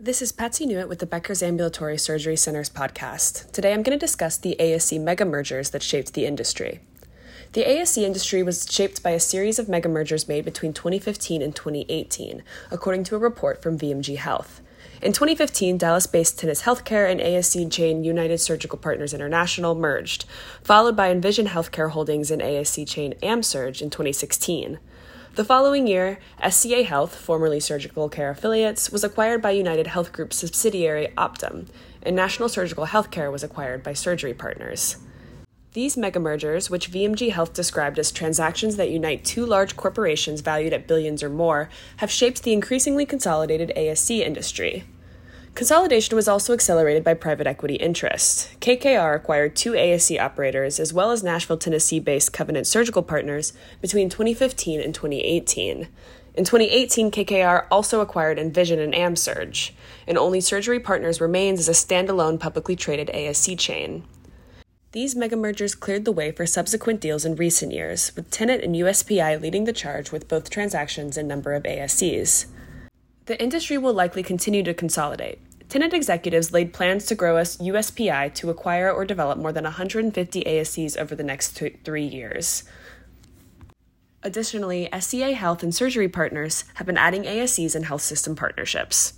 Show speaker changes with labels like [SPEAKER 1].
[SPEAKER 1] This is Patsy Newitt with the Becker's Ambulatory Surgery Centers podcast. Today I'm going to discuss the ASC mega mergers that shaped the industry. The ASC industry was shaped by a series of mega mergers made between 2015 and 2018, according to a report from VMG Health. In 2015, Dallas based Tenet Healthcare and ASC chain United Surgical Partners International merged, followed by Envision Healthcare Holdings and ASC chain AmSurg in 2016. The following year, SCA Health, formerly Surgical Care Affiliates, was acquired by United Health Group's subsidiary Optum, and National Surgical Healthcare was acquired by Surgery Partners. These mega mergers, which VMG Health described as transactions that unite two large corporations valued at billions or more, have shaped the increasingly consolidated ASC industry. Consolidation was also accelerated by private equity interest. KKR acquired two ASC operators as well as Nashville, Tennessee based Covenant Surgical Partners between 2015 and 2018. In 2018, KKR also acquired Envision and AmSurg, and only Surgery Partners remains as a standalone publicly traded ASC chain. These mega mergers cleared the way for subsequent deals in recent years, with Tenet and USPI leading the charge with both transactions and number of ASCs. The industry will likely continue to consolidate. Tenet executives laid plans to grow us USPI to acquire or develop more than 150 ASCs over the next three years. Additionally, SCA Health and Surgery Partners have been adding ASCs and health system partnerships.